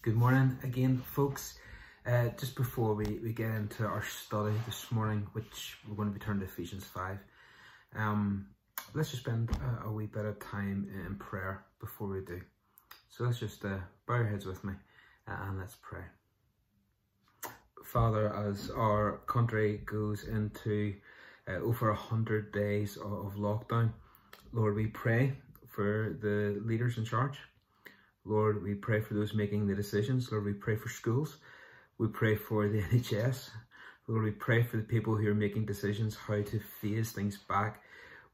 Good morning again, folks. Uh, just before we, we get into our study this morning, which we're going to be turning to Ephesians 5, um, let's just spend a, a, wee bit of time in prayer before we do. So let's just uh, bow your heads with me uh, and let's pray. Father, as our country goes into uh, over a hundred days of, of lockdown, Lord, we pray for the leaders in charge. Lord, we pray for those making the decisions. Lord, we pray for schools. We pray for the NHS. Lord, we pray for the people who are making decisions how to phase things back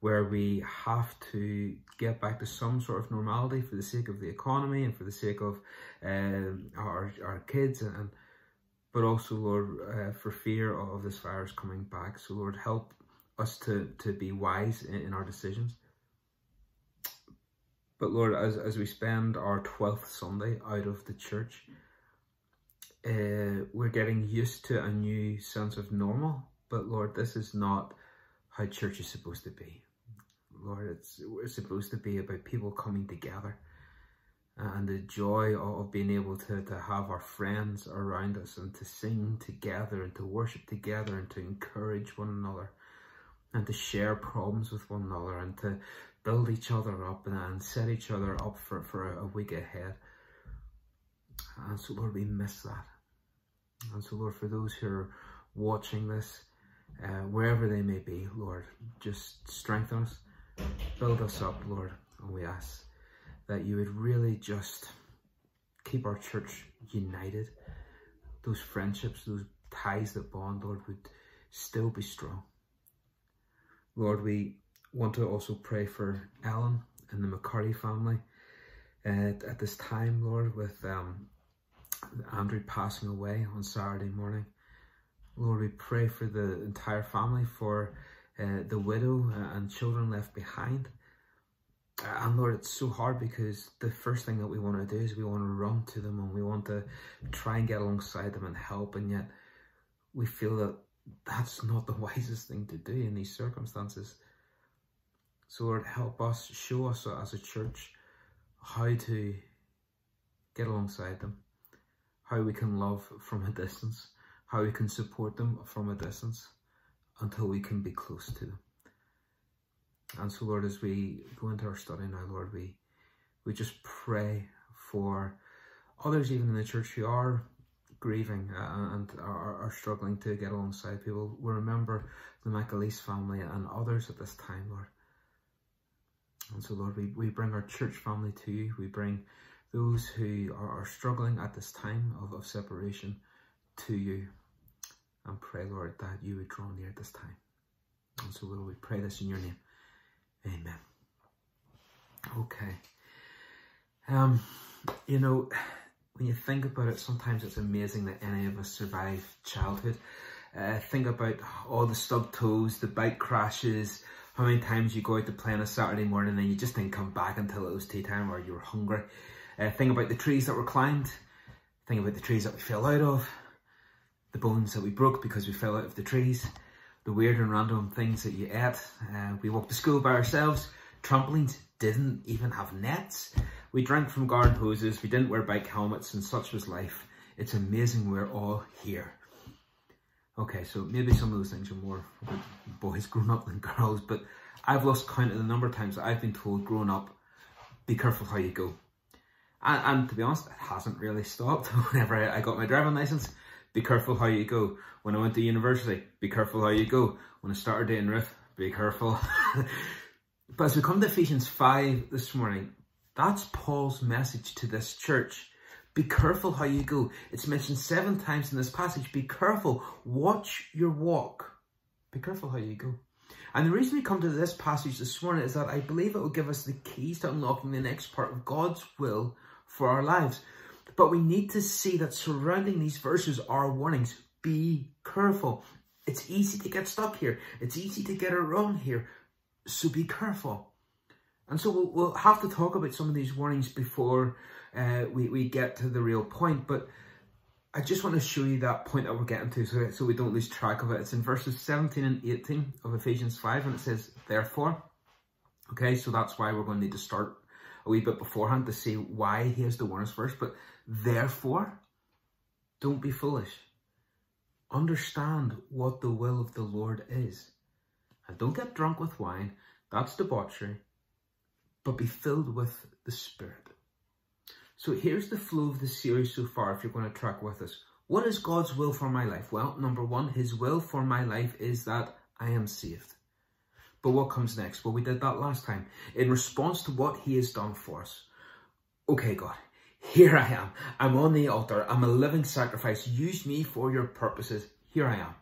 where we have to get back to some sort of normality for the sake of the economy and for the sake of um, our, our kids and, but also Lord uh, for fear of this virus coming back so Lord help us to to be wise in, in our decisions but Lord, as, as we spend our 12th Sunday out of the church, uh, we're getting used to a new sense of normal. But Lord, this is not how church is supposed to be. Lord, it's we're supposed to be about people coming together and the joy of being able to, to have our friends around us and to sing together and to worship together and to encourage one another and to share problems with one another and to build each other up and, and set each other up for, for a week ahead. And so, Lord, we miss that. And so, Lord, for those who are watching this, uh, wherever they may be, Lord, just strengthen us, build us up, Lord. And we ask that you would really just keep our church united. Those friendships, those ties that bond, Lord, would still be strong. Lord, we want to also pray for Alan and the McCarty family uh, at this time, Lord, with um, Andrew passing away on Saturday morning. Lord, we pray for the entire family, for uh, the widow and children left behind. And Lord, it's so hard because the first thing that we want to do is we want to run to them and we want to try and get alongside them and help. And yet we feel that that's not the wisest thing to do in these circumstances. So Lord, help us, show us as a church how to get alongside them, how we can love from a distance, how we can support them from a distance until we can be close to them. And so Lord, as we go into our study now, Lord, we, we just pray for others even in the church who are grieving uh, and are, are struggling to get alongside people. We remember the McAleese family and others at this time, Lord. And so, Lord, we, we bring our church family to you. We bring those who are, are struggling at this time of, of separation to you. And pray, Lord, that you would draw near this time. And so, Lord, we pray this in your name. Amen. Okay. Um, you know, when you think about it, sometimes it's amazing that any of us survive childhood. Uh, think about all the stubbed toes, the bike crashes, how many times you go out to play on a Saturday morning and you just didn't come back until it was tea time or you were hungry. Uh, think about the trees that were climbed. Think about the trees that we fell out of. The bones that we broke because we fell out of the trees. The weird and random things that you ate. Uh, we walked to school by ourselves. Trampolines didn't even have nets. We drank from garden hoses. We didn't wear bike helmets and such was life. It's amazing we're all here. Okay, so maybe some of those things are more boys growing up than girls, but I've lost count of the number of times I've been told growing up, be careful how you go. And, and to be honest, it hasn't really stopped. Whenever I, I got my driving license, be careful how you go. When I went to university, be careful how you go. When I started dating Ruth, be careful. but as we come to Ephesians 5 this morning, that's Paul's message to this church. Be careful how you go. It's mentioned seven times in this passage. Be careful. Watch your walk. Be careful how you go. And the reason we come to this passage this morning is that I believe it will give us the keys to unlocking the next part of God's will for our lives. But we need to see that surrounding these verses are warnings. Be careful. It's easy to get stuck here. It's easy to get it wrong here. So be careful. And so we'll, we'll have to talk about some of these warnings before uh, we, we get to the real point. But I just want to show you that point that we're getting to so, so we don't lose track of it. It's in verses 17 and 18 of Ephesians 5 and it says, therefore. Okay, so that's why we're going to need to start a wee bit beforehand to see why he has the warnings first. But therefore, don't be foolish. Understand what the will of the Lord is. And don't get drunk with wine, that's debauchery, but be filled with the Spirit. So here's the flow of the series so far if you're going to track with us. What is God's will for my life? Well, number one, his will for my life is that I am saved. But what comes next? Well, we did that last time. In response to what he has done for us. Okay, God, here I am. I'm on the altar. I'm a living sacrifice. Use me for your purposes. Here I am.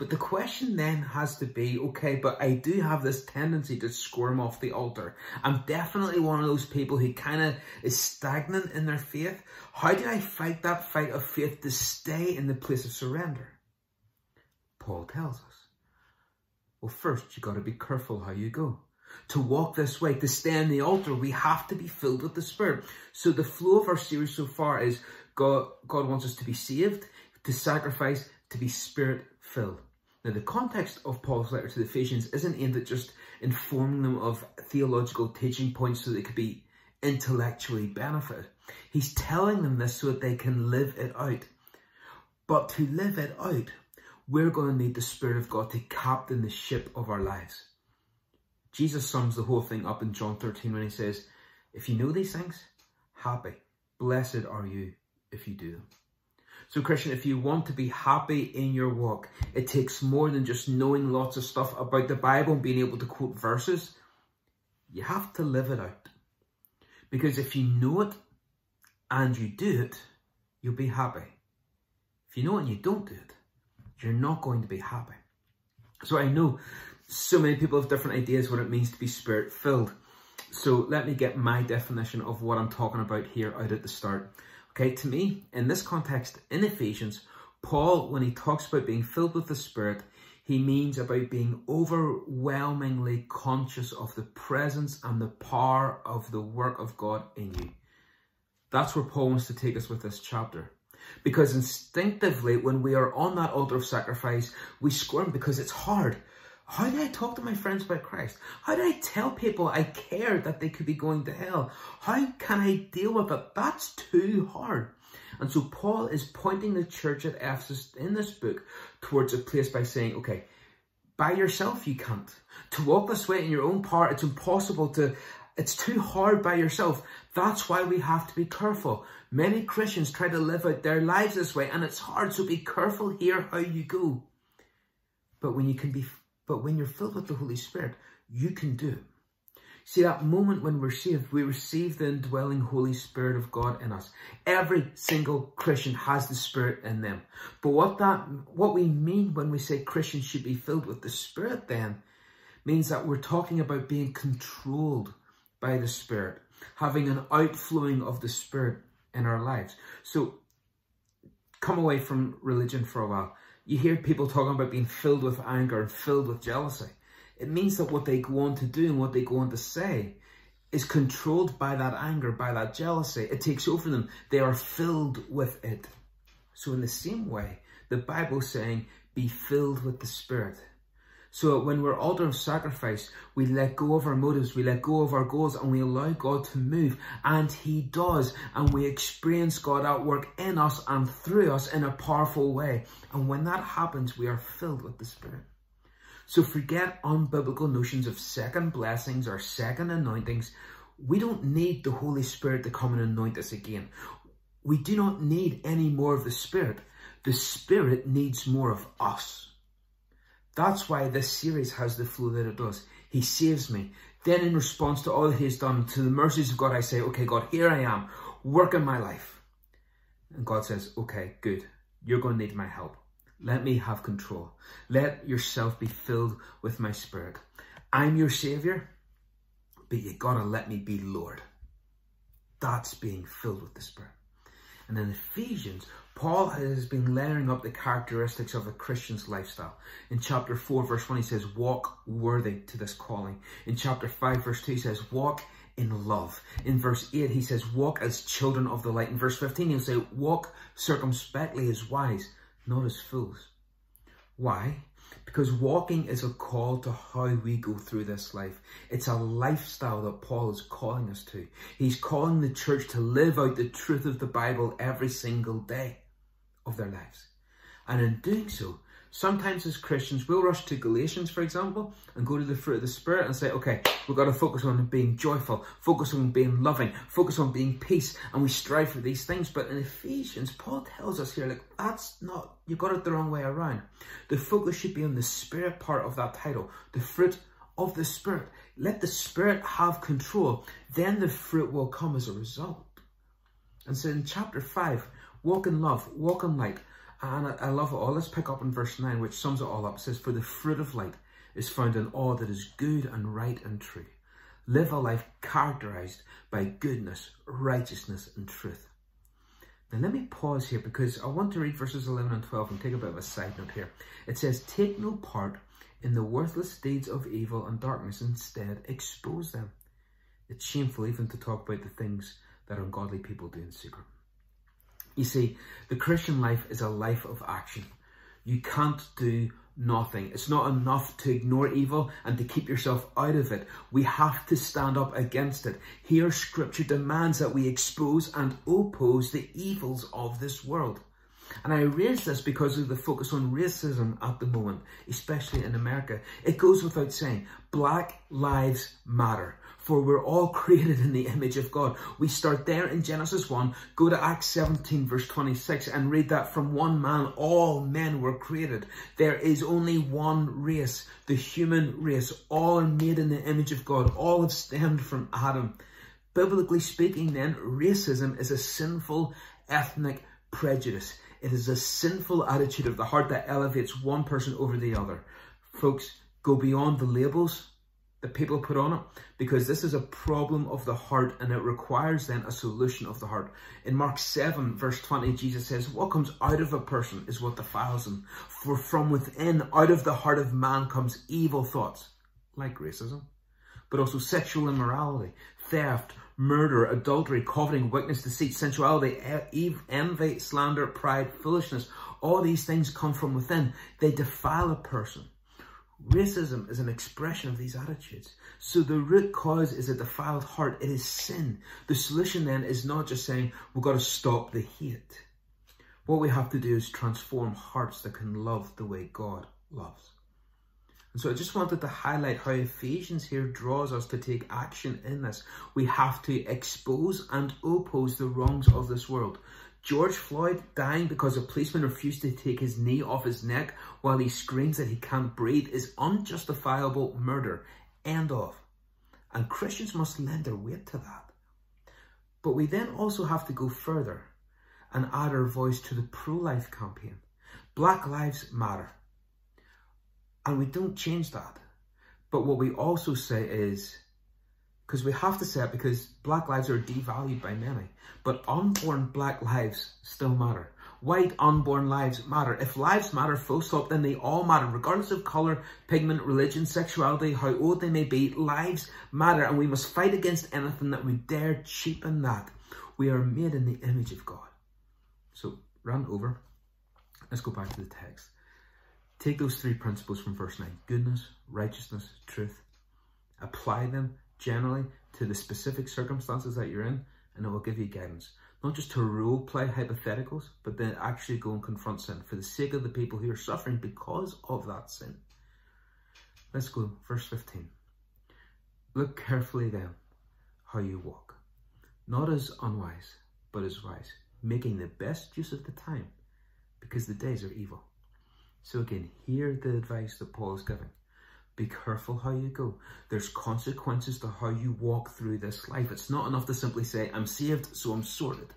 But the question then has to be, okay, but I do have this tendency to squirm off the altar. I'm definitely one of those people who kind of is stagnant in their faith. How do I fight that fight of faith to stay in the place of surrender? Paul tells us. Well, first, you got to be careful how you go. To walk this way, to stay on the altar, we have to be filled with the Spirit. So the flow of our series so far is God, God wants us to be saved, to sacrifice, to be Spirit filled. Now, the context of Paul's letter to the Ephesians isn't aimed at just informing them of theological teaching points so they could be intellectually benefited. He's telling them this so that they can live it out. But to live it out, we're going to need the Spirit of God to captain the ship of our lives. Jesus sums the whole thing up in John 13 when he says, If you know these things, happy, blessed are you if you do them. So Christian, if you want to be happy in your walk, it takes more than just knowing lots of stuff about the Bible and being able to quote verses. You have to live it out. Because if you know it and you do it, you'll be happy. If you know it and you don't do it, you're not going to be happy. So I know so many people have different ideas what it means to be spirit filled. So let me get my definition of what I'm talking about here out at the start. Okay, to me, in this context, in Ephesians, Paul, when he talks about being filled with the Spirit, he means about being overwhelmingly conscious of the presence and the power of the work of God in you. That's where Paul wants to take us with this chapter. Because instinctively, when we are on that altar of sacrifice, we squirm because it's hard. How do I talk to my friends about Christ? How do I tell people I care that they could be going to hell? How can I deal with it? That's too hard. And so Paul is pointing the church at Ephesus in this book towards a place by saying, okay, by yourself you can't. To walk this way in your own power, it's impossible to, it's too hard by yourself. That's why we have to be careful. Many Christians try to live out their lives this way and it's hard, so be careful here how you go. But when you can be but when you're filled with the Holy Spirit, you can do. See, that moment when we're saved, we receive the indwelling Holy Spirit of God in us. Every single Christian has the Spirit in them. But what that, what we mean when we say Christians should be filled with the Spirit then, means that we're talking about being controlled by the Spirit, having an outflowing of the Spirit in our lives. So, come away from religion for a while you hear people talking about being filled with anger and filled with jealousy. It means that what they go on to do and what they go on to say is controlled by that anger, by that jealousy. It takes over them. They are filled with it. So in the same way, the Bible saying, be filled with the Spirit. So when we're altar of sacrifice, we let go of our motives, we let go of our goals, and we allow God to move. And He does. And we experience God at work in us and through us in a powerful way. And when that happens, we are filled with the Spirit. So forget unbiblical notions of second blessings or second anointings. We don't need the Holy Spirit to come and anoint us again. We do not need any more of the Spirit. The Spirit needs more of us. That's why this series has the flow that it does. He saves me. Then in response to all he has done, to the mercies of God, I say, okay, God, here I am. Work in my life. And God says, okay, good. You're going to need my help. Let me have control. Let yourself be filled with my spirit. I'm your savior, but you gotta let me be Lord. That's being filled with the spirit. And in Ephesians, Paul has been layering up the characteristics of a Christian's lifestyle. In chapter 4, verse 1, he says, walk worthy to this calling. In chapter 5, verse 2, he says, walk in love. In verse 8, he says, walk as children of the light. In verse 15, he'll say, walk circumspectly as wise, not as fools. Why? Because walking is a call to how we go through this life. It's a lifestyle that Paul is calling us to. He's calling the church to live out the truth of the Bible every single day of their lives. And in doing so, Sometimes as Christians, we'll rush to Galatians, for example, and go to the fruit of the Spirit and say, okay, we've got to focus on being joyful, focus on being loving, focus on being peace, and we strive for these things. But in Ephesians, Paul tells us here, like, that's not, you got it the wrong way around. The focus should be on the Spirit part of that title, the fruit of the Spirit. Let the Spirit have control. Then the fruit will come as a result. And so in chapter 5, walk in love, walk in light, and I, I love it all. Let's pick up in verse 9, which sums it all up. It says, For the fruit of light is found in all that is good and right and true. Live a life characterized by goodness, righteousness, and truth. Now let me pause here because I want to read verses 11 and 12 and take a bit of a side note here. It says, Take no part in the worthless deeds of evil and darkness, instead expose them. It's shameful even to talk about the things that ungodly people do in secret. You see, the Christian life is a life of action. You can't do nothing. It's not enough to ignore evil and to keep yourself out of it. We have to stand up against it. Here, scripture demands that we expose and oppose the evils of this world. And I raise this because of the focus on racism at the moment, especially in America. It goes without saying, Black Lives Matter for we're all created in the image of God. We start there in Genesis 1, go to Acts 17 verse 26 and read that from one man all men were created. There is only one race, the human race, all made in the image of God, all have stemmed from Adam. Biblically speaking then, racism is a sinful ethnic prejudice. It is a sinful attitude of the heart that elevates one person over the other. Folks, go beyond the labels, that people put on it because this is a problem of the heart and it requires then a solution of the heart. In Mark 7 verse 20 Jesus says what comes out of a person is what defiles him for from within out of the heart of man comes evil thoughts like racism but also sexual immorality, theft, murder, adultery, coveting, wickedness, deceit, sensuality, envy, slander, pride, foolishness. All these things come from within. They defile a person. Racism is an expression of these attitudes. So the root cause is a defiled heart. It is sin. The solution then is not just saying we've got to stop the hate. What we have to do is transform hearts that can love the way God loves. And so I just wanted to highlight how Ephesians here draws us to take action in this. We have to expose and oppose the wrongs of this world. George Floyd dying because a policeman refused to take his knee off his neck while he screams that he can't breathe is unjustifiable murder. End of. And Christians must lend their weight to that. But we then also have to go further and add our voice to the pro-life campaign. Black Lives Matter. And we don't change that. But what we also say is because we have to say it because black lives are devalued by many. But unborn black lives still matter. White unborn lives matter. If lives matter full stop, then they all matter. Regardless of colour, pigment, religion, sexuality, how old they may be, lives matter. And we must fight against anything that would dare cheapen that. We are made in the image of God. So, run over. Let's go back to the text. Take those three principles from verse 9. Goodness, righteousness, truth. Apply them generally to the specific circumstances that you're in, and it will give you guidance. Not just to role play hypotheticals, but then actually go and confront sin for the sake of the people who are suffering because of that sin. Let's go, verse 15. Look carefully then how you walk, not as unwise, but as wise, making the best use of the time, because the days are evil. So again, hear the advice that Paul is giving. Be careful how you go. There's consequences to how you walk through this life. It's not enough to simply say, I'm saved, so I'm sorted.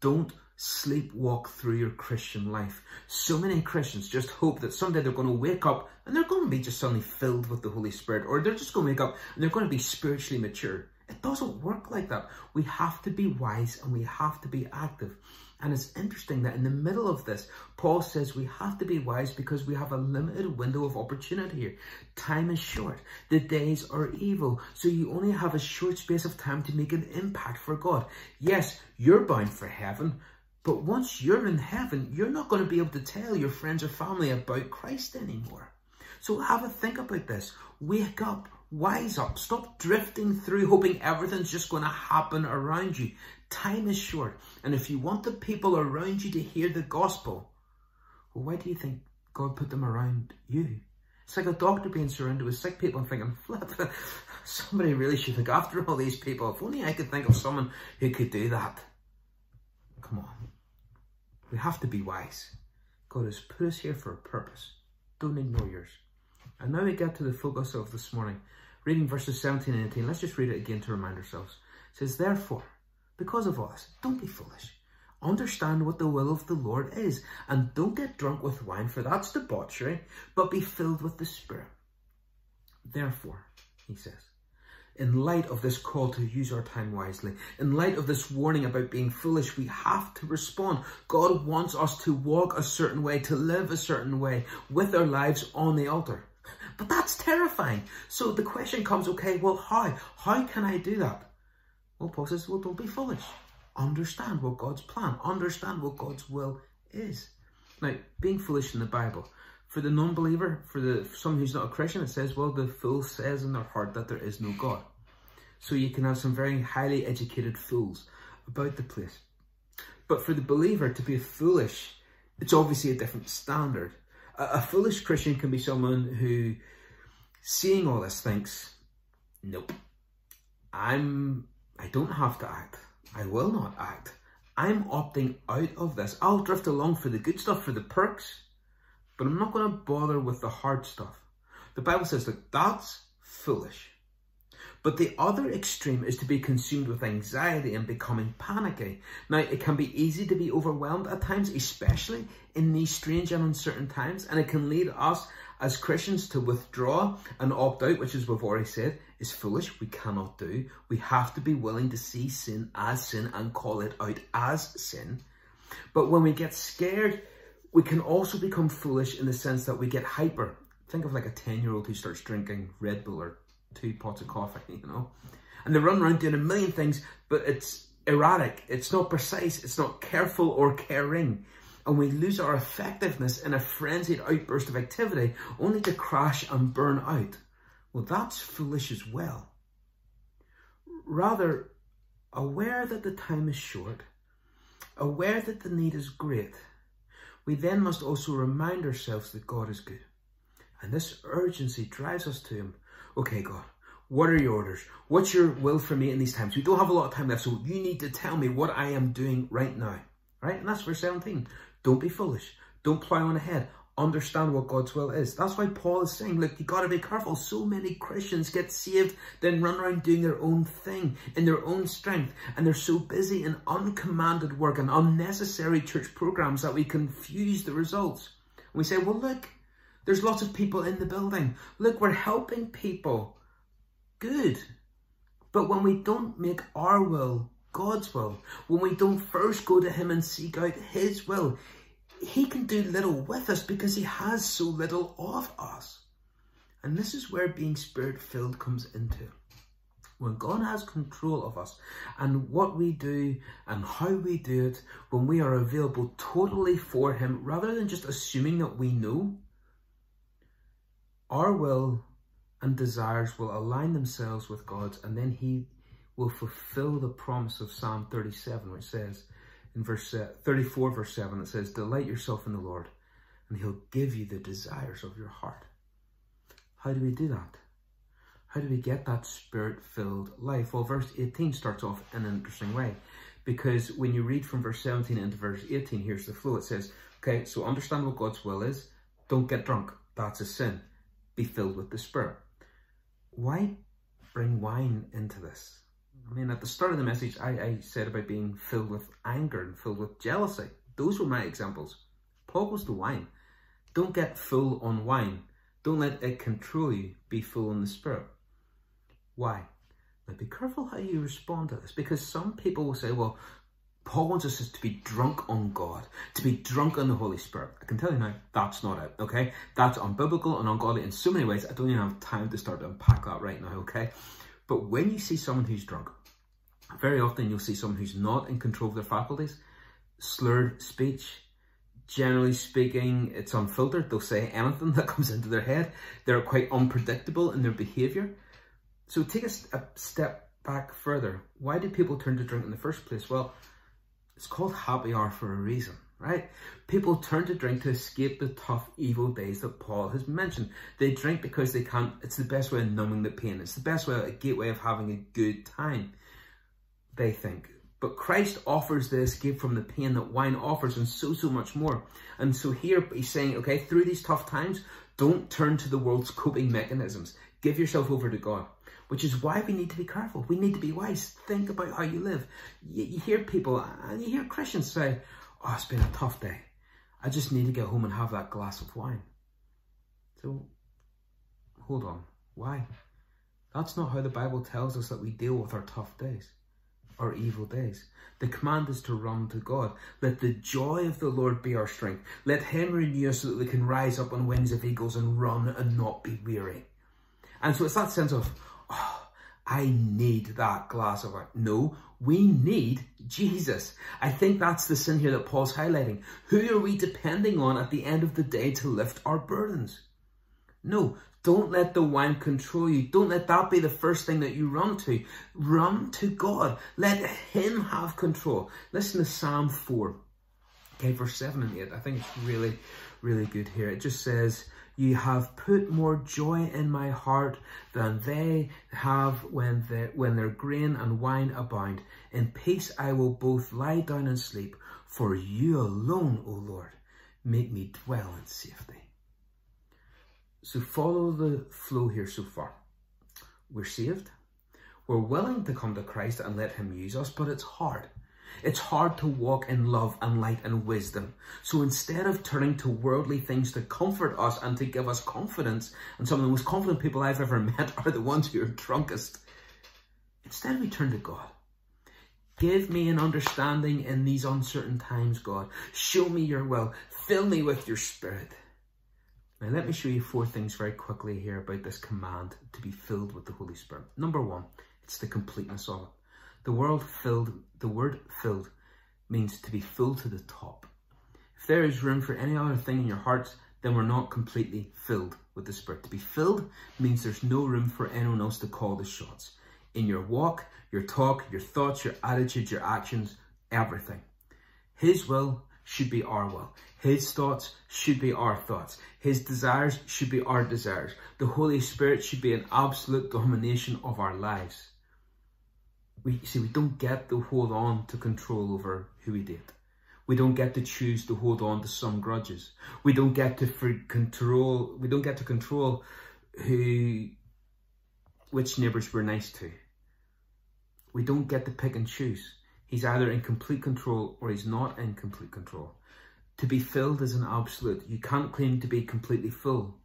Don't sleepwalk through your Christian life. So many Christians just hope that someday they're going to wake up and they're going to be just suddenly filled with the Holy Spirit, or they're just going to wake up and they're going to be spiritually mature. It doesn't work like that. We have to be wise and we have to be active. And it's interesting that in the middle of this, Paul says we have to be wise because we have a limited window of opportunity here. Time is short. The days are evil. So you only have a short space of time to make an impact for God. Yes, you're bound for heaven, But once you're in heaven, you're not going to be able to tell your friends or family about Christ anymore. So have a think about this. Wake up, wise up, stop drifting through hoping everything's just going to happen around you. Time is short. And if you want the people around you to hear the gospel, well, why do you think God put them around you? It's like a doctor being surrounded with sick people and thinking, flip, somebody really should look after all these people. If only I could think of someone who could do that. Come on. We have to be wise. God has put us here for a purpose. Don't ignore yours. And now we get to the focus of this morning. Reading verses 17 and 18. Let's just read it again to remind ourselves. It says, Therefore, because of this, don't be foolish. Understand what the will of the Lord is, and don't get drunk with wine, for that's debauchery, but be filled with the Spirit. Therefore, he says, in light of this call to use our time wisely, in light of this warning about being foolish, we have to respond. God wants us to walk a certain way, to live a certain way with our lives on the altar. But that's terrifying. So the question comes, okay, well, how? How can I do that? Well, Paul says, well, don't be foolish. Understand what God's plan, understand what God's will is. Now, being foolish in the Bible, for the non-believer, for the someone who's not a Christian, it says, well, the fool says in their heart that there is no God. So you can have some very highly educated fools about the place. But for the believer to be foolish, it's obviously a different standard. A, foolish Christian can be someone who, seeing all this, thinks, nope, I'm, I don't have to act. I will not act. I'm opting out of this. I'll drift along for the good stuff, for the perks, but I'm not going to bother with the hard stuff. The Bible says that that's foolish. But the other extreme is to be consumed with anxiety and becoming panicky. Now, it can be easy to be overwhelmed at times, especially in these strange and uncertain times, and it can lead us as Christians to withdraw and opt out, which, as we've already said, is foolish. We cannot do. We have to be willing to see sin as sin and call it out as sin. But when we get scared, we can also become foolish in the sense that we get hyper. Think of like a 10 year old who starts drinking Red Bull or two pots of coffee, you know. And they run around doing a million things, but it's erratic, it's not precise, it's not careful or caring. And we lose our effectiveness in a frenzied outburst of activity only to crash and burn out. Well, that's foolish as well. Rather, aware that the time is short, aware that the need is great, we then must also remind ourselves that God is good. And this urgency drives us to Him okay, God, what are your orders? What's your will for me in these times? We don't have a lot of time left, so you need to tell me what I am doing right now. Right? And that's verse 17. Don't be foolish. Don't plow on ahead. Understand what God's will is. That's why Paul is saying, look, you got to be careful. So many Christians get saved, then run around doing their own thing in their own strength. And they're so busy in uncommanded work and unnecessary church programs that we confuse the results. And we say, well, look, there's lots of people in the building. Look, we're helping people. Good. But when we don't make our will God's will, when we don't first go to Him and seek out His will, He can do little with us because He has so little of us. And this is where being spirit filled comes into. When God has control of us and what we do and how we do it, when we are available totally for Him rather than just assuming that we know, our will and desires will align themselves with God's, and then He will fulfill the promise of Psalm 37, which says in verse uh, 34, verse 7, it says, Delight yourself in the Lord, and He'll give you the desires of your heart. How do we do that? How do we get that spirit filled life? Well, verse 18 starts off in an interesting way because when you read from verse 17 into verse 18, here's the flow. It says, Okay, so understand what God's will is. Don't get drunk. That's a sin be filled with the Spirit. Why bring wine into this? I mean, at the start of the message, I, I said about being filled with anger and filled with jealousy. Those were my examples. Paul goes to wine. Don't get full on wine. Don't let it control you. Be full in the Spirit. Why? Now be careful how you respond to this because some people will say, well, Paul wants us to be drunk on God, to be drunk on the Holy Spirit. I can tell you now, that's not it, okay? That's unbiblical and ungodly in so many ways. I don't even have time to start to unpack that right now, okay? But when you see someone who's drunk, very often you'll see someone who's not in control of their faculties. slurred speech. Generally speaking, it's unfiltered. They'll say anything that comes into their head. They're quite unpredictable in their behaviour. So take a, a step back further. Why do people turn to drink in the first place? Well, it's called happy hour for a reason right? People turn to drink to escape the tough, evil days that Paul has mentioned. They drink because they can't, it's the best way of numbing the pain. It's the best way, a gateway of having a good time, they think. But Christ offers the escape from the pain that wine offers and so, so much more. And so here he's saying, okay, through these tough times, don't turn to the world's coping mechanisms. Give yourself over to God which is why we need to be careful. We need to be wise. Think about how you live. You, you, hear people, and you hear Christians say, oh, it's been a tough day. I just need to get home and have that glass of wine. So, hold on. Why? That's not how the Bible tells us that we deal with our tough days, our evil days. The command is to run to God. Let the joy of the Lord be our strength. Let Him renew us so that we can rise up on wings of eagles and run and not be weary. And so it's that sense of, oh, I need that glass of wine. No, we need Jesus. I think that's the sin here that Paul's highlighting. Who are we depending on at the end of the day to lift our burdens? No, don't let the wine control you. Don't let that be the first thing that you run to. Run to God. Let Him have control. Listen to Psalm 4, okay, verse 7 and 8. I think it's really, really good here. It just says, you have put more joy in my heart than they have when, they, when their grain and wine abound. In peace I will both lie down and sleep, for you alone, O Lord, make me dwell in safety. So follow the flow here so far. We're saved. We're willing to come to Christ and let him use us, but it's hard. It's hard to walk in love and light and wisdom. So instead of turning to worldly things to comfort us and to give us confidence, and some of the most confident people I've ever met are the ones who are drunkest, instead we turn to God. Give me an understanding in these uncertain times, God. Show me your will. Fill me with your spirit. Now, let me show you four things very quickly here about this command to be filled with the Holy Spirit. Number one, it's the completeness of it. The word filled, the word filled means to be full to the top. If there is room for any other thing in your hearts, then we're not completely filled with the Spirit. To be filled means there's no room for anyone else to call the shots. In your walk, your talk, your thoughts, your attitudes, your actions, everything. His will should be our will. His thoughts should be our thoughts. His desires should be our desires. The Holy Spirit should be an absolute domination of our lives we see we don't get to hold on to control over who we date. We don't get to choose to hold on to some grudges. We don't get to control. We don't get to control who, which neighbours we're nice to. We don't get to pick and choose. He's either in complete control or he's not in complete control. To be filled is an absolute. You can't claim to be completely full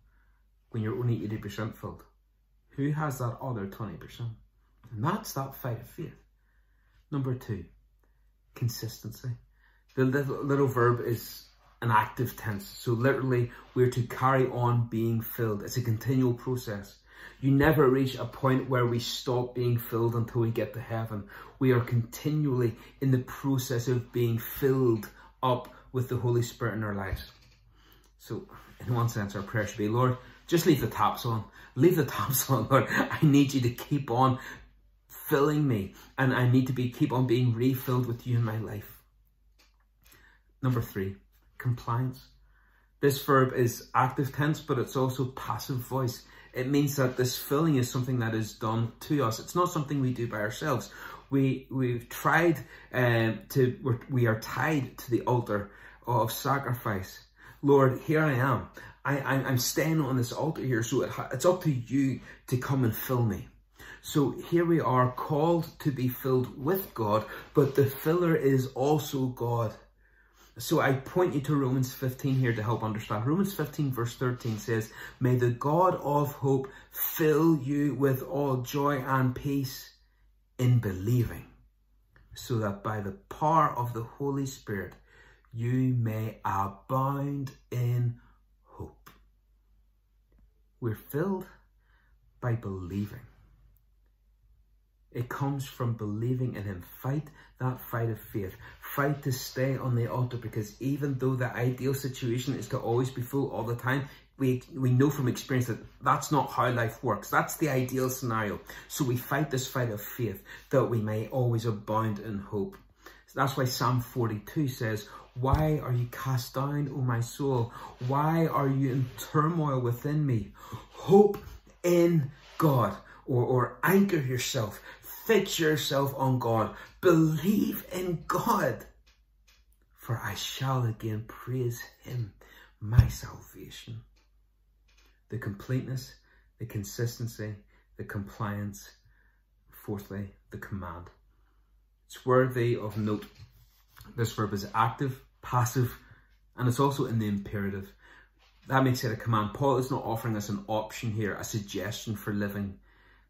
when you're only 80% filled. Who has that other 20%? And that's that fight of faith. Number two, consistency. The little, little verb is an active tense. So literally, we're to carry on being filled. It's a continual process. You never reach a point where we stop being filled until we get to heaven. We are continually in the process of being filled up with the Holy Spirit in our lives. So, in one sense, our prayer should be, Lord, just leave the taps on. Leave the taps on, Lord. I need you to keep on filling me and I need to be keep on being refilled with you in my life. Number three, compliance. This verb is active tense, but it's also passive voice. It means that this filling is something that is done to us. It's not something we do by ourselves. We, we've tried um, to, we're, we are tied to the altar of sacrifice. Lord, here I am. I, I'm staying on this altar here, so it, it's up to you to come and fill me. So here we are called to be filled with God, but the filler is also God. So I point you to Romans 15 here to help understand. Romans 15 verse 13 says, May the God of hope fill you with all joy and peace in believing, so that by the power of the Holy Spirit you may abound in hope. We're filled by believing. It comes from believing in him. Fight that fight of faith. Fight to stay on the altar because even though the ideal situation is to always be full all the time, we, we know from experience that that's not how life works. That's the ideal scenario. So we fight this fight of faith that we may always abound in hope. So that's why Psalm 42 says, Why are you cast down, O my soul? Why are you in turmoil within me? Hope in God or, or anchor yourself. Fix yourself on God. Believe in God. For I shall again praise him, my salvation the completeness, the consistency, the compliance, fourthly, the command. It's worthy of note. This verb is active, passive, and it's also in the imperative. That makes it a command. Paul is not offering us an option here, a suggestion for living,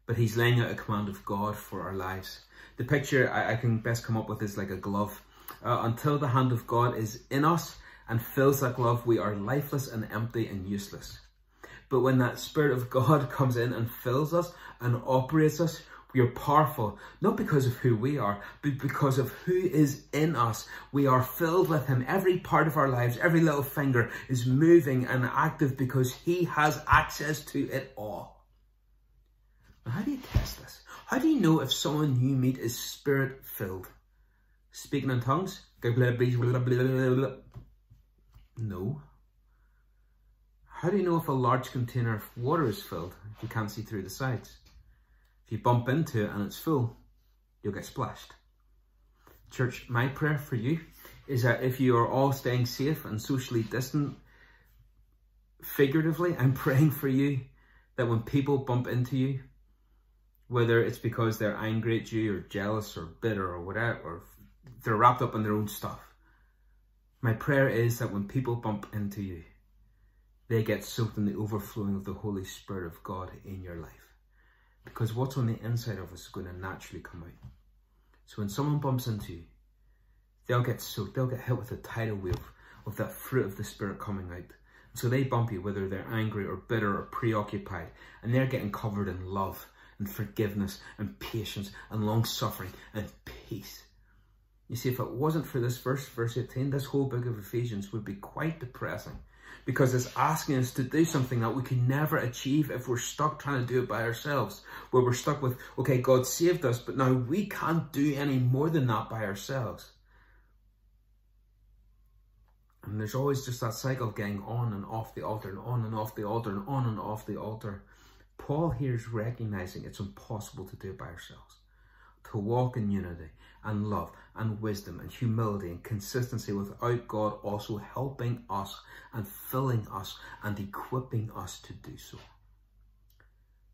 but he's laying out a command of God for our lives. The picture I, I can best come up with is like a glove. Uh, until the hand of God is in us and fills that glove, we are lifeless and empty and useless. But when that Spirit of God comes in and fills us and operates us, we are powerful, not because of who we are, but because of who is in us. We are filled with Him. Every part of our lives, every little finger is moving and active because He has access to it all. How do you test this? How do you know if someone you meet is spirit filled? Speaking in tongues? No. How do you know if a large container of water is filled if you can't see through the sides? If you bump into it and it's full, you'll get splashed. Church, my prayer for you is that if you are all staying safe and socially distant, figuratively, I'm praying for you that when people bump into you, whether it's because they're angry at you or jealous or bitter or whatever, or they're wrapped up in their own stuff, my prayer is that when people bump into you, they get soaked in the overflowing of the Holy Spirit of God in your life. Because what's on the inside of us is going to naturally come out. So when someone bumps into you, they'll get soaked, they'll get hit with a tidal wave of that fruit of the Spirit coming out. So they bump you, whether they're angry or bitter or preoccupied, and they're getting covered in love and forgiveness and patience and long suffering and peace. You see, if it wasn't for this verse, verse 18, this whole book of Ephesians would be quite depressing because it's asking us to do something that we can never achieve if we're stuck trying to do it by ourselves. Where we're stuck with, okay, God saved us, but now we can't do any more than that by ourselves. And there's always just that cycle getting on and off the altar and on and off the altar and on and off the altar. Paul here is recognizing it's impossible to do it by ourselves. To walk in unity and love and wisdom and humility and consistency without God also helping us and filling us and equipping us to do so.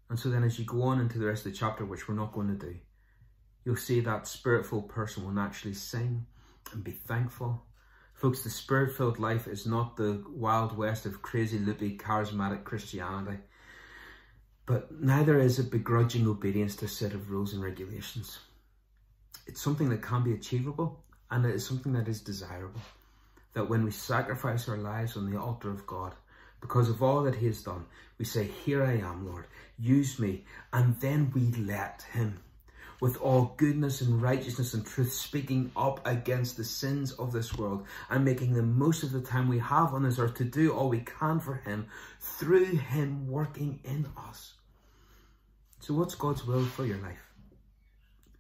And so then as you go on into the rest of the chapter, which we're not going to do, you'll see that spirit-filled person will naturally sing and be thankful. Folks, the spirit-filled life is not the wild west of crazy, loopy, charismatic Christianity. But neither is it begrudging obedience to a set of rules and regulations it's something that can be achievable and it is something that is desirable. That when we sacrifice our lives on the altar of God, because of all that He has done, we say, Here I am, Lord, use me. And then we let Him, with all goodness and righteousness and truth, speaking up against the sins of this world and making the most of the time we have on this earth to do all we can for Him through Him working in us. So, what's God's will for your life?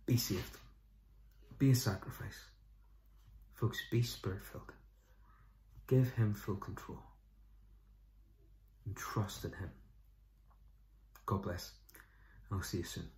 Be saved. Be a sacrifice. Folks, be spirit filled. Give Him full control. And trust in Him. God bless. I'll see you soon.